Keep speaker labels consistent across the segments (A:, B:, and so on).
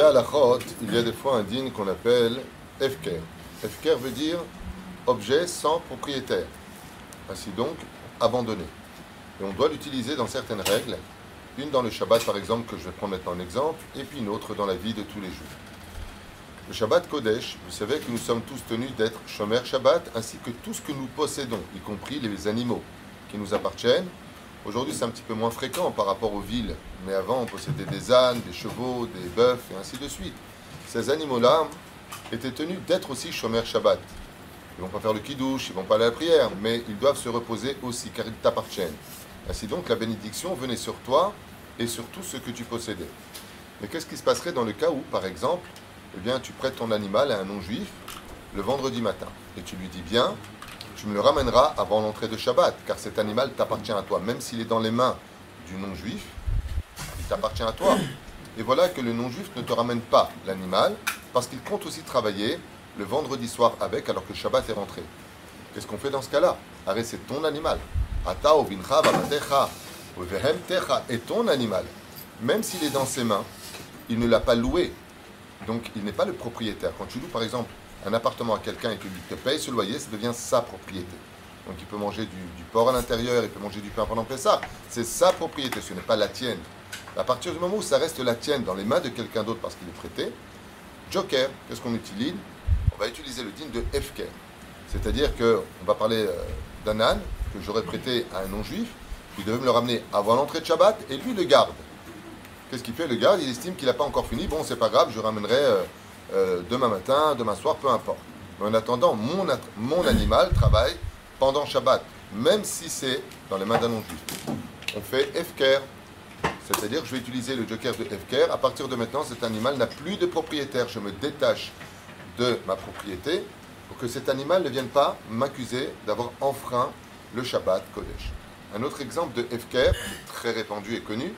A: les halachot, il y a des fois un digne qu'on appelle efker. Efker veut dire objet sans propriétaire. Ainsi donc, abandonné. Et on doit l'utiliser dans certaines règles. Une dans le Shabbat, par exemple, que je vais prendre maintenant en exemple, et puis une autre dans la vie de tous les jours. Le Shabbat Kodesh, vous savez que nous sommes tous tenus d'être Shomer Shabbat, ainsi que tout ce que nous possédons, y compris les animaux qui nous appartiennent. Aujourd'hui, c'est un petit peu moins fréquent par rapport aux villes, mais avant, on possédait des ânes, des chevaux, des bœufs, et ainsi de suite. Ces animaux-là étaient tenus d'être aussi Shomer Shabbat. Ils ne vont pas faire le kidouche, ils ne vont pas aller à la prière, mais ils doivent se reposer aussi, car ils t'appartiennent. Ainsi donc, la bénédiction venait sur toi et sur tout ce que tu possédais. Mais qu'est-ce qui se passerait dans le cas où, par exemple, eh bien, tu prêtes ton animal à un non-juif le vendredi matin et tu lui dis bien, tu me le ramèneras avant l'entrée de Shabbat, car cet animal t'appartient à toi, même s'il est dans les mains du non-juif, il t'appartient à toi. Et voilà que le non-juif ne te ramène pas l'animal, parce qu'il compte aussi travailler le vendredi soir avec, alors que Shabbat est rentré. Qu'est-ce qu'on fait dans ce cas-là? Arrête, c'est ton animal. Ata est ton animal. Même s'il est dans ses mains, il ne l'a pas loué. Donc il n'est pas le propriétaire. Quand tu loues par exemple un appartement à quelqu'un et que lui te paye ce loyer, ça devient sa propriété. Donc il peut manger du, porc à l'intérieur, il peut manger du pain pendant ça. C'est sa propriété, ce n'est pas la tienne. À partir du moment où ça reste la tienne dans les mains de quelqu'un d'autre parce qu'il est prêté, Joker, qu'est-ce qu'on utilise? On va utiliser le digne de Efker. C'est-à-dire qu'on va parler euh, d'un âne que j'aurais prêté à un non-juif, qui devait me le ramener avant l'entrée de Shabbat, et lui le garde. Qu'est-ce qu'il fait Le garde, il estime qu'il n'a pas encore fini. Bon, c'est pas grave, je ramènerai euh, demain matin, demain soir, peu importe. Mais en attendant, mon, animal travaille pendant Shabbat, même si c'est dans les mains d'un non-juif. On fait Efker, c'est-à-dire je vais utiliser le joker de Efker. À partir de maintenant, cet animal n'a plus de propriétaire. Je me détache de ma propriété pour que cet animal ne vienne pas m'accuser d'avoir enfreint le Shabbat Kodesh. Un autre exemple de Efker, très répandu et connu,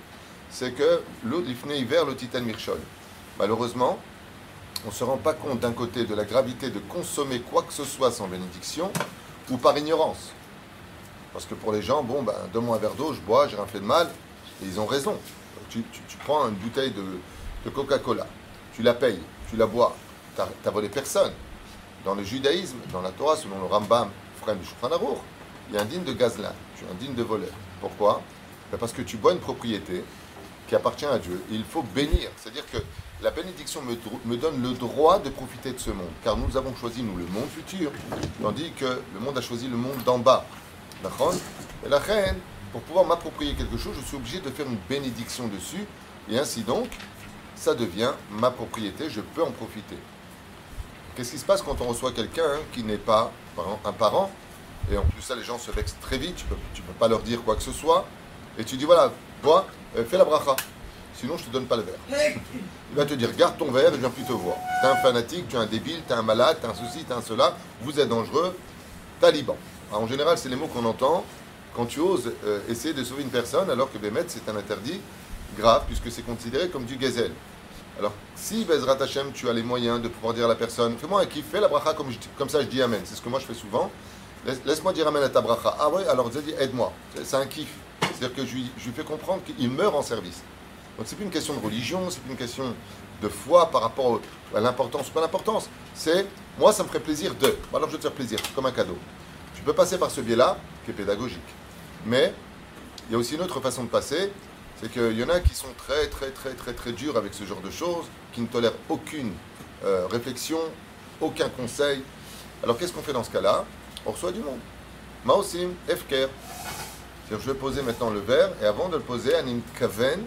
A: c'est que l'eau d'Ifne hiver le titan Mirchol. Malheureusement, on ne se rend pas compte d'un côté de la gravité de consommer quoi que ce soit sans bénédiction ou par ignorance. Parce que pour les gens, bon, ben, donne-moi un verre d'eau, je bois, j'ai rien fait de mal, et ils ont raison. Tu, prends une bouteille de, Coca-Cola, tu la payes, tu la bois, tu n'as volé personne. Dans le judaïsme, dans la Torah, selon le Rambam, frère du il y a un digne de gazlin, tu es un digne de voleur. Pourquoi? Ben, Parce que tu bois une propriété, appartient à Dieu. il faut bénir. C'est-à-dire que la bénédiction me, donne le droit de profiter de ce monde. Car nous avons choisi, nous, le monde futur, tandis que le monde a choisi le monde d'en bas. Et la reine, pour pouvoir m'approprier quelque chose, je suis obligé de faire une bénédiction dessus. Et ainsi donc, ça devient ma propriété, je peux en profiter. Qu'est-ce qui se passe quand on reçoit quelqu'un qui n'est pas un parent? Et en plus, ça, les gens se vexent très vite, tu ne tu peux pas leur dire quoi que ce soit. Et tu dis, voilà, toi, euh, fais la bracha. Sinon, je te donne pas le verre. Il va te dire, garde ton verre et je viens plus te voir. Tu es un fanatique, tu es un débile, tu es un malade, tu as un souci, tu as un cela, vous êtes dangereux, taliban. en général, c'est les mots qu'on entend quand tu oses euh, essayer de sauver une personne alors que Bémet, c'est un interdit grave puisque c'est considéré comme du gazelle. Alors, si Bezrat Hashem, tu as les moyens de pouvoir dire à la personne, fais-moi un kiff, fais la bracha comme, ça je dis Amen. C'est ce que moi je fais souvent. Laisse-moi dire Amen à ta bracha. Ah ouais, alors aide-moi. C'est un kiff. C'est-à-dire que je lui, fais comprendre qu'il meurt en service. Donc c'est plus une question de religion, c'est plus une question de foi par rapport à l'importance ou pas l'importance. C'est, moi ça me ferait plaisir de. Alors je vais te faire plaisir, comme un cadeau. Tu peux passer par ce biais-là, qui est pédagogique. Mais il y a aussi une autre façon de passer, c'est qu'il y en a qui sont très très très très très durs avec ce genre de choses, qui ne tolèrent aucune euh, réflexion, aucun conseil. Alors qu'est-ce qu'on fait dans ce cas-là? On reçoit du monde. Maosim, Efker, je vais poser maintenant le verre, et avant de le poser, Anin Kaven,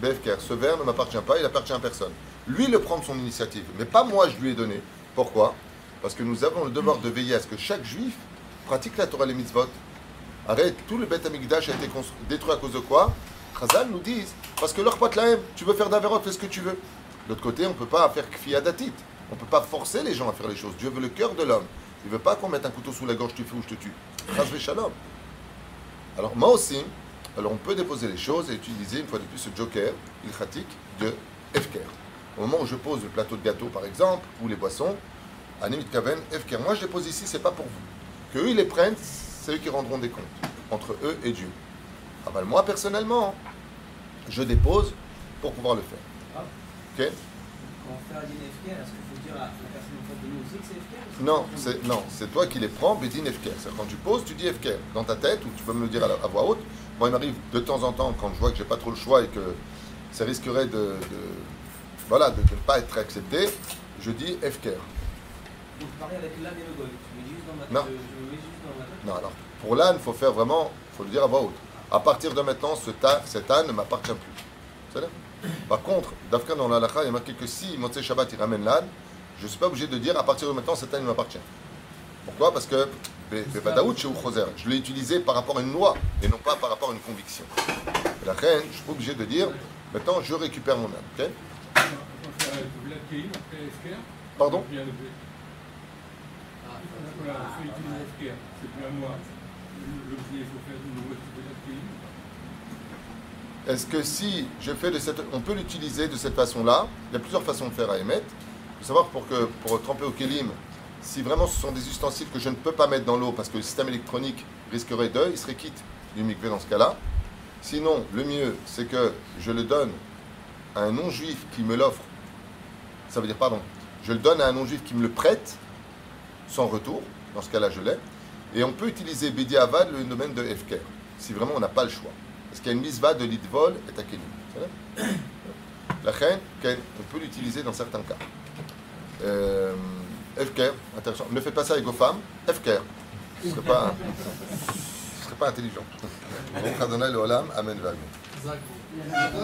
A: Befker, ce verre ne m'appartient pas, il appartient à personne. Lui, le prend de son initiative, mais pas moi, je lui ai donné. Pourquoi? Parce que nous avons le devoir de veiller à ce que chaque juif pratique la Torah les mitzvot. Arrête, tout le Beth Amikdash a été détruit à cause de quoi? Chazal nous disent, parce que leur pote là tu veux faire d'Averot, fais ce que tu veux. De l'autre côté, on ne peut pas faire kfiadatit. On ne peut pas forcer les gens à faire les choses. Dieu veut le cœur de l'homme. Il ne veut pas qu'on mette un couteau sous la gorge, tu fais ou je te tue. Chazve shalom. Alors, moi aussi, alors on peut déposer les choses et utiliser une fois de plus ce joker ilchatique de Efker. Au moment où je pose le plateau de gâteau, par exemple, ou les boissons, Animit Kaven, Efker. Moi, je dépose ici, c'est pas pour vous. Que eux, ils les prennent, c'est eux qui rendront des comptes entre eux et Dieu. Ah ben, moi, personnellement, je dépose pour pouvoir le faire. Ok? Non, c'est non, c'est toi qui les prends, Bédine Efker. Quand tu poses, tu dis Efker dans ta tête, ou tu peux me le dire à, voix haute. Moi, il m'arrive de temps en temps, quand je vois que j'ai pas trop le choix et que ça risquerait de, voilà, de ne pas être accepté, je dis Efker.
B: Donc, pareil avec l'âne et le goy. Tu me dis juste dans ma tête.
A: Non.
B: Je, je me mets juste dans ma tête.
A: Non, alors, pour l'âne, il faut faire vraiment, il faut le dire à voix haute. À partir de maintenant, ce ta- cet âne ne m'appartient plus. Par contre, Dafka dans l'Alacha, il y a marqué que si Motsé Shabbat il ramène l'âne, je ne suis pas obligé de dire à partir de maintenant, cet âne m'appartient. Pourquoi? Parce que je l'ai utilisé par rapport à une loi et non pas par rapport à une conviction. La reine, je ne suis pas obligé de dire maintenant je récupère mon âne. ok?
C: On
A: Est-ce que si je fais de cette. On peut l'utiliser de cette façon-là? Il y a plusieurs façons de faire à émettre. Il faut savoir pour, que, pour tremper au kélim, si vraiment ce sont des ustensiles que je ne peux pas mettre dans l'eau parce que le système électronique risquerait de, il serait quitte du mikvé dans ce cas-là. Sinon, le mieux, c'est que je le donne à un non-juif qui me l'offre. Ça veut dire, pardon, je le donne à un non-juif qui me le prête sans retour. Dans ce cas-là, je l'ai. Et on peut utiliser Bedi Avad, le domaine de Efker, si vraiment on n'a pas le choix. Parce qu'il y a une misva de l'idvol et takelim. La reine, on peut l'utiliser dans certains cas. Euh, intéressant. Ne faites pas ça avec vos femmes. Efker. Ce ne serait pas, ce serait pas intelligent. Donc, Adonai le Olam, Amen, Amen.